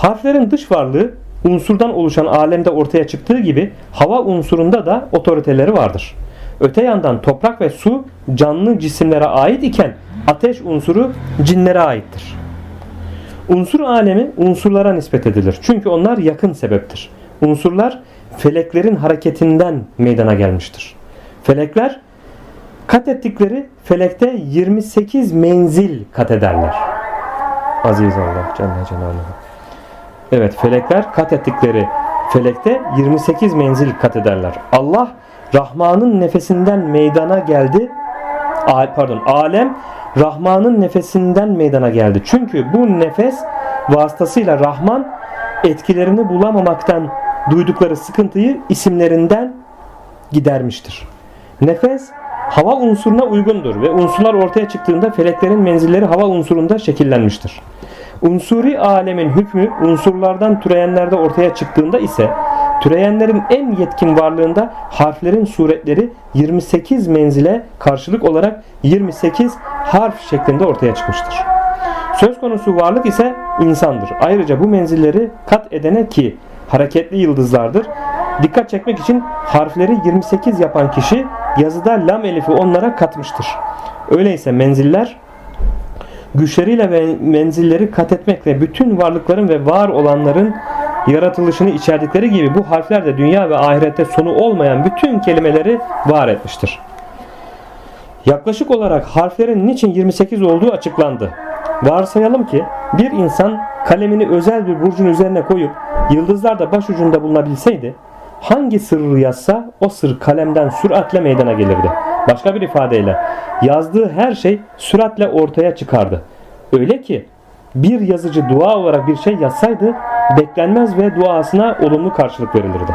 Harflerin dış varlığı unsurdan oluşan alemde ortaya çıktığı gibi hava unsurunda da otoriteleri vardır. Öte yandan toprak ve su canlı cisimlere ait iken ateş unsuru cinlere aittir. Unsur alemi unsurlara nispet edilir. Çünkü onlar yakın sebeptir. Unsurlar feleklerin hareketinden meydana gelmiştir. Felekler kat ettikleri felekte 28 menzil kat ederler. Aziz Allah Celle Celaluhu. Evet felekler kat ettikleri felekte 28 menzil kat ederler. Allah Rahman'ın nefesinden meydana geldi. Pardon alem Rahman'ın nefesinden meydana geldi. Çünkü bu nefes vasıtasıyla Rahman etkilerini bulamamaktan duydukları sıkıntıyı isimlerinden gidermiştir. Nefes hava unsuruna uygundur ve unsurlar ortaya çıktığında feleklerin menzilleri hava unsurunda şekillenmiştir. Unsuri alemin hükmü unsurlardan türeyenlerde ortaya çıktığında ise türeyenlerin en yetkin varlığında harflerin suretleri 28 menzile karşılık olarak 28 harf şeklinde ortaya çıkmıştır. Söz konusu varlık ise insandır. Ayrıca bu menzilleri kat edene ki hareketli yıldızlardır. Dikkat çekmek için harfleri 28 yapan kişi yazıda lam elifi onlara katmıştır. Öyleyse menziller güçleriyle ve menzilleri kat etmekle bütün varlıkların ve var olanların yaratılışını içerdikleri gibi bu harfler de dünya ve ahirette sonu olmayan bütün kelimeleri var etmiştir. Yaklaşık olarak harflerin niçin 28 olduğu açıklandı. Varsayalım ki bir insan kalemini özel bir burcun üzerine koyup yıldızlar da başucunda bulunabilseydi hangi sırrı yazsa o sır kalemden süratle meydana gelirdi. Başka bir ifadeyle yazdığı her şey süratle ortaya çıkardı. Öyle ki bir yazıcı dua olarak bir şey yazsaydı beklenmez ve duasına olumlu karşılık verilirdi.